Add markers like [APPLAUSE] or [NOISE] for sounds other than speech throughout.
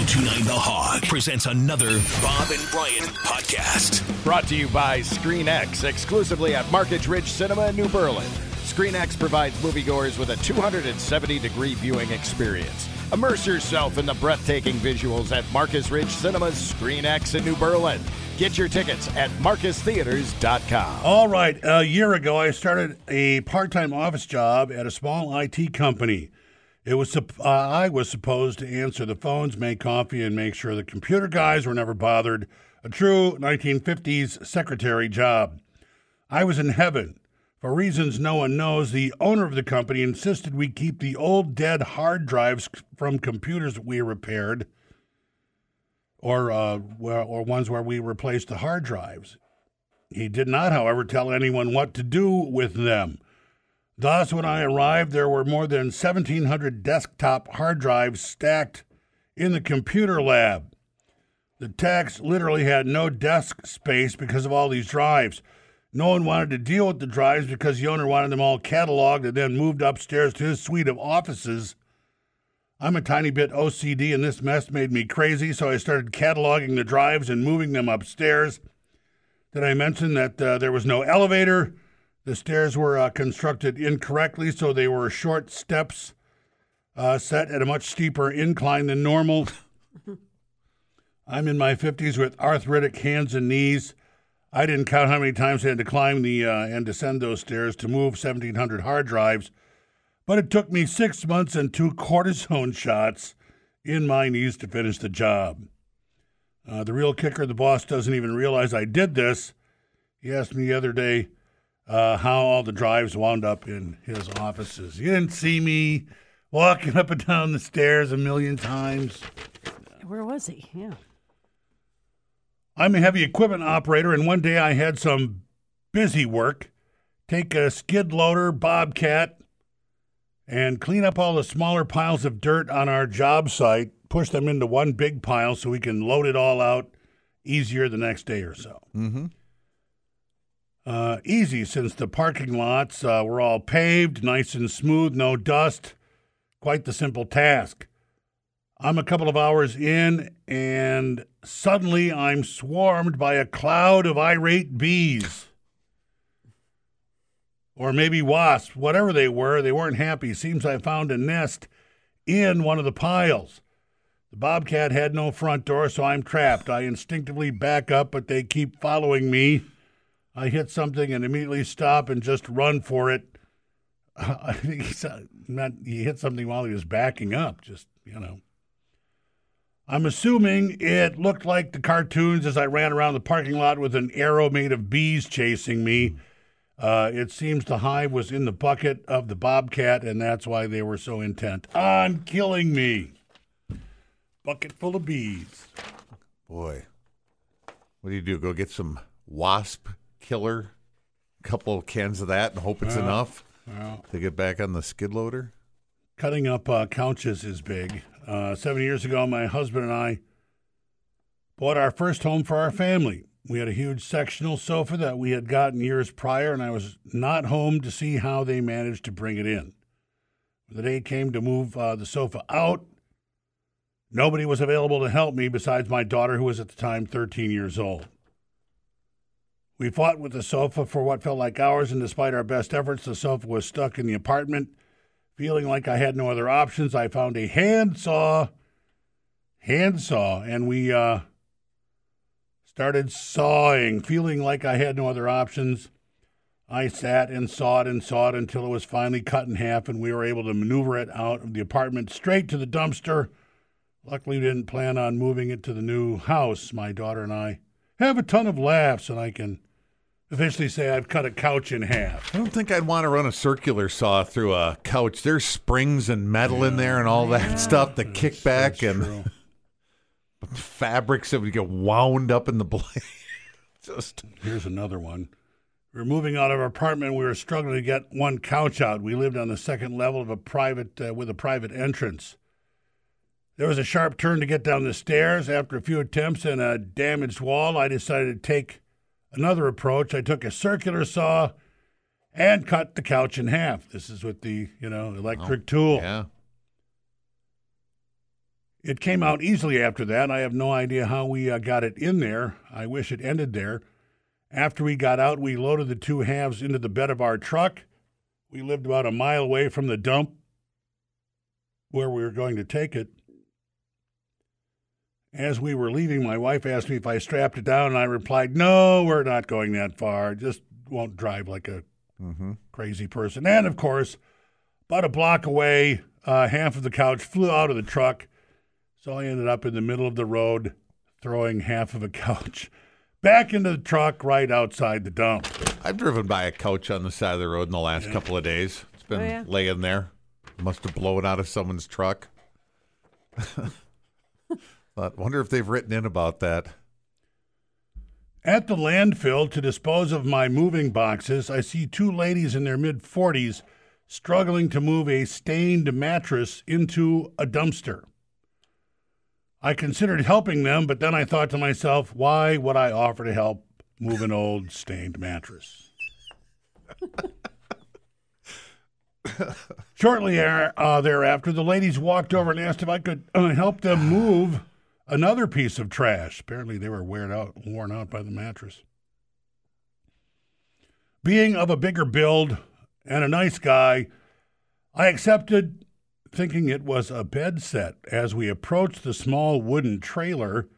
1029 The Hog presents another Bob and Brian podcast. Brought to you by ScreenX, exclusively at Marcus Ridge Cinema in New Berlin. ScreenX provides moviegoers with a 270 degree viewing experience. Immerse yourself in the breathtaking visuals at Marcus Ridge Cinema's ScreenX in New Berlin. Get your tickets at marcustheaters.com. All right. A year ago, I started a part time office job at a small IT company. It was uh, I was supposed to answer the phones, make coffee, and make sure the computer guys were never bothered. A true 1950s secretary job. I was in heaven. For reasons no one knows, the owner of the company insisted we keep the old dead hard drives from computers we repaired, or uh, or ones where we replaced the hard drives. He did not, however, tell anyone what to do with them. Thus, when I arrived, there were more than 1,700 desktop hard drives stacked in the computer lab. The techs literally had no desk space because of all these drives. No one wanted to deal with the drives because the owner wanted them all cataloged and then moved upstairs to his suite of offices. I'm a tiny bit OCD, and this mess made me crazy, so I started cataloging the drives and moving them upstairs. Did I mention that uh, there was no elevator? The stairs were uh, constructed incorrectly, so they were short steps uh, set at a much steeper incline than normal. [LAUGHS] I'm in my 50s with arthritic hands and knees. I didn't count how many times I had to climb the uh, and descend those stairs to move 1,700 hard drives, but it took me six months and two cortisone shots in my knees to finish the job. Uh, the real kicker, the boss doesn't even realize I did this. He asked me the other day uh, how all the drives wound up in his offices. You didn't see me walking [LAUGHS] up and down the stairs a million times. Where was he? Yeah. I'm a heavy equipment operator, and one day I had some busy work. Take a skid loader, bobcat, and clean up all the smaller piles of dirt on our job site, push them into one big pile so we can load it all out easier the next day or so. Mm-hmm. Uh, easy since the parking lots uh, were all paved, nice and smooth, no dust. Quite the simple task. I'm a couple of hours in, and suddenly I'm swarmed by a cloud of irate bees. Or maybe wasps, whatever they were, they weren't happy. Seems I found a nest in one of the piles. The bobcat had no front door, so I'm trapped. I instinctively back up, but they keep following me. I hit something and immediately stop and just run for it. [LAUGHS] I think he's not, he hit something while he was backing up, just, you know. I'm assuming it looked like the cartoons as I ran around the parking lot with an arrow made of bees chasing me. Uh, it seems the hive was in the bucket of the bobcat, and that's why they were so intent on killing me. Bucket full of bees. Boy, what do you do? Go get some wasp killer, a couple of cans of that, and hope it's enough to get back on the skid loader. cutting up uh, couches is big. Uh, seven years ago, my husband and I bought our first home for our family. We had a huge sectional sofa that we had gotten years prior, and I was not home to see how they managed to bring it in. The day came to move uh, the sofa out. Nobody was available to help me besides my daughter, who was at the time 13 years old. We fought with the sofa for what felt like hours, and despite our best efforts, the sofa was stuck in the apartment. Feeling like I had no other options, I found a handsaw, handsaw, and we uh, started sawing. Feeling like I had no other options, I sat and sawed and sawed until it was finally cut in half, and we were able to maneuver it out of the apartment straight to the dumpster. Luckily, we didn't plan on moving it to the new house. My daughter and I have a ton of laughs, and I can officially say I've cut a couch in half. I don't think I'd want to run a circular saw through a couch. There's springs and metal in there and all that stuff, [LAUGHS] the That's- kickback that's and fabrics that would get wound up in the blade. [LAUGHS] Just Here's another one. We were moving out of our apartment. We were struggling to get one couch out. We lived on the second level of a private uh, with a private entrance. There was a sharp turn to get down the stairs. After a few attempts and a damaged wall, I decided to take another approach. I took a circular saw and cut the couch in half. This is with the, you know, electric tool. yeah. It came out easily after that. I have no idea how we uh, got it in there. I wish it ended there. After we got out, we loaded the two halves into the bed of our truck. We lived about a mile away from the dump where we were going to take it. As we were leaving, my wife asked me if I strapped it down, and I replied, No, we're not going that far. Just won't drive like a crazy person. And of course, about a block away, uh, half of the couch flew out of the truck. So I ended up in the middle of the road throwing half of a [LAUGHS] couch back into the truck right outside the dump. I've driven by a couch on the side of the road in the last couple of days. It's been Oh, yeah? laying there. Must have blown out of someone's truck. [LAUGHS] But wonder if they've written in about that. At the landfill to dispose of my moving boxes, I see two ladies in their mid 40s struggling to move a stained mattress into a dumpster. I considered helping them, but then I thought to myself, why would I offer to help move an old stained mattress? [LAUGHS] Shortly uh, thereafter, the ladies walked over and asked if I could uh, help them move another piece of trash. Apparently, they were weared out, worn out by the mattress. Being of a bigger build and a nice guy, I accepted, thinking it was a bed set. As we approached the small wooden trailer,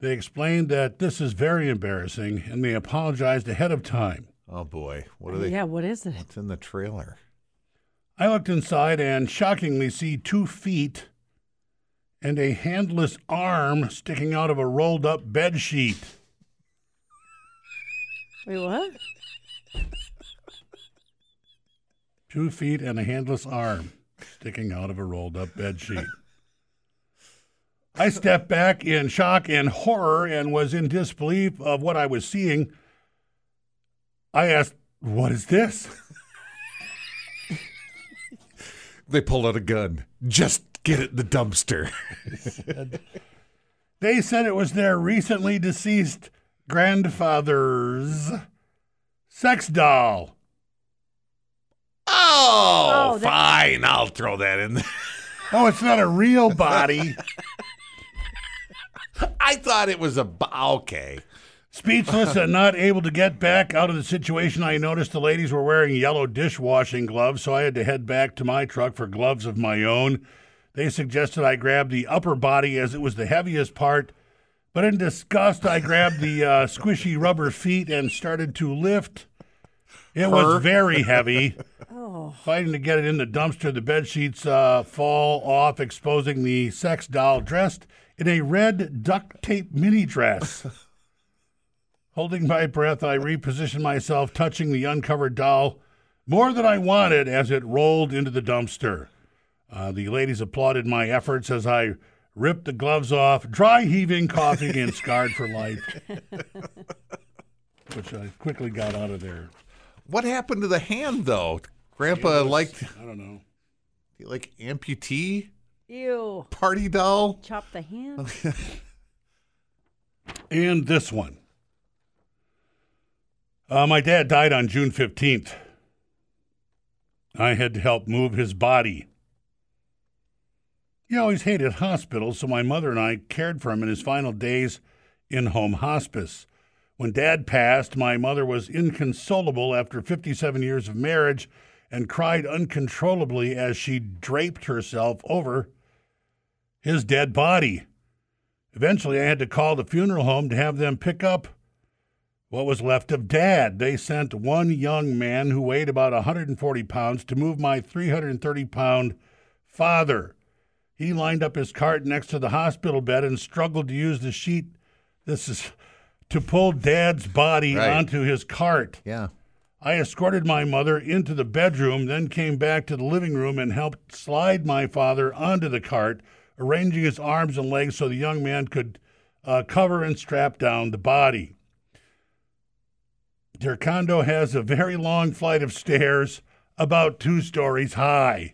they explained that this is very embarrassing and they apologized ahead of time. Oh boy, what are they? Yeah, what is it? What's in the trailer? I looked inside and shockingly see two feet and a handless arm sticking out of a rolled up bed sheet. Wait, what? Two feet and a handless arm sticking out of a rolled up bed sheet. I stepped back in shock and horror and was in disbelief of what I was seeing. I asked, What is this? They pulled out a gun. Just get it in the dumpster. [LAUGHS] They said it was their recently deceased grandfather's sex doll. Oh, Oh, that- fine. I'll throw that in there. Oh, it's not a real body. [LAUGHS] I thought it was a. bo- Okay. Speechless and not able to get back out of the situation, I noticed the ladies were wearing yellow dishwashing gloves, so I had to head back to my truck for gloves of my own. They suggested I grab the upper body as it was the heaviest part, but in disgust, I grabbed the uh, squishy rubber feet and started to lift. It Her? was very heavy. [LAUGHS] Oh, Fighting to get it in the dumpster, the bed sheets uh, fall off, exposing the sex doll dressed in a red duct tape mini dress. [LAUGHS] Holding my breath, I repositioned myself, touching the uncovered doll more than I wanted as it rolled into the dumpster. Uh, the ladies applauded my efforts as I ripped the gloves off, dry heaving, coughing, and [LAUGHS] scarred for life. Which I quickly got out of there. What happened to the hand, though? Grandpa liked I don't know. He like amputee ew. party doll. Chop the hand. [LAUGHS] And this one. Uh, my dad died on June 15th. I had to help move his body. He always hated hospitals, so my mother and I cared for him in his final days in home hospice. When dad passed, my mother was inconsolable after 57 years of marriage and cried uncontrollably as she draped herself over his dead body. Eventually, I had to call the funeral home to have them pick up what was left of Dad. They sent one young man who weighed about 140 pounds to move my 330 pound father. He lined up his cart next to the hospital bed and struggled to use the sheet. This is to pull Dad's body Right. onto his cart. Yeah. I escorted my mother into the bedroom, then came back to the living room and helped slide my father onto the cart, arranging his arms and legs so the young man could uh, cover and strap down the body. Their condo has a very long flight of stairs, about two stories high.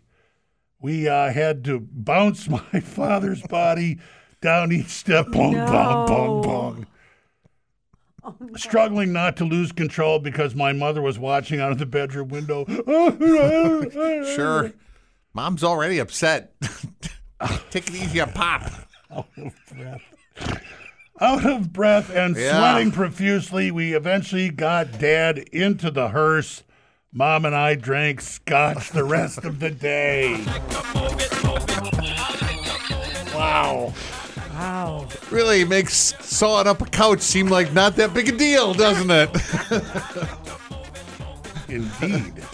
We uh, had to bounce [LAUGHS] my father's body down each step, bong, bong, bong, No. bong struggling not to lose control because my mother was watching out of the bedroom window. [LAUGHS] Sure. Mom's already upset. [LAUGHS] Take it easy on Pop. Out of breath and Yeah. sweating profusely, we eventually got Dad into the hearse. Mom and I drank scotch the rest of the day. Wow. Wow. Really makes sawing up a couch seem like not that big a deal, doesn't it? Indeed.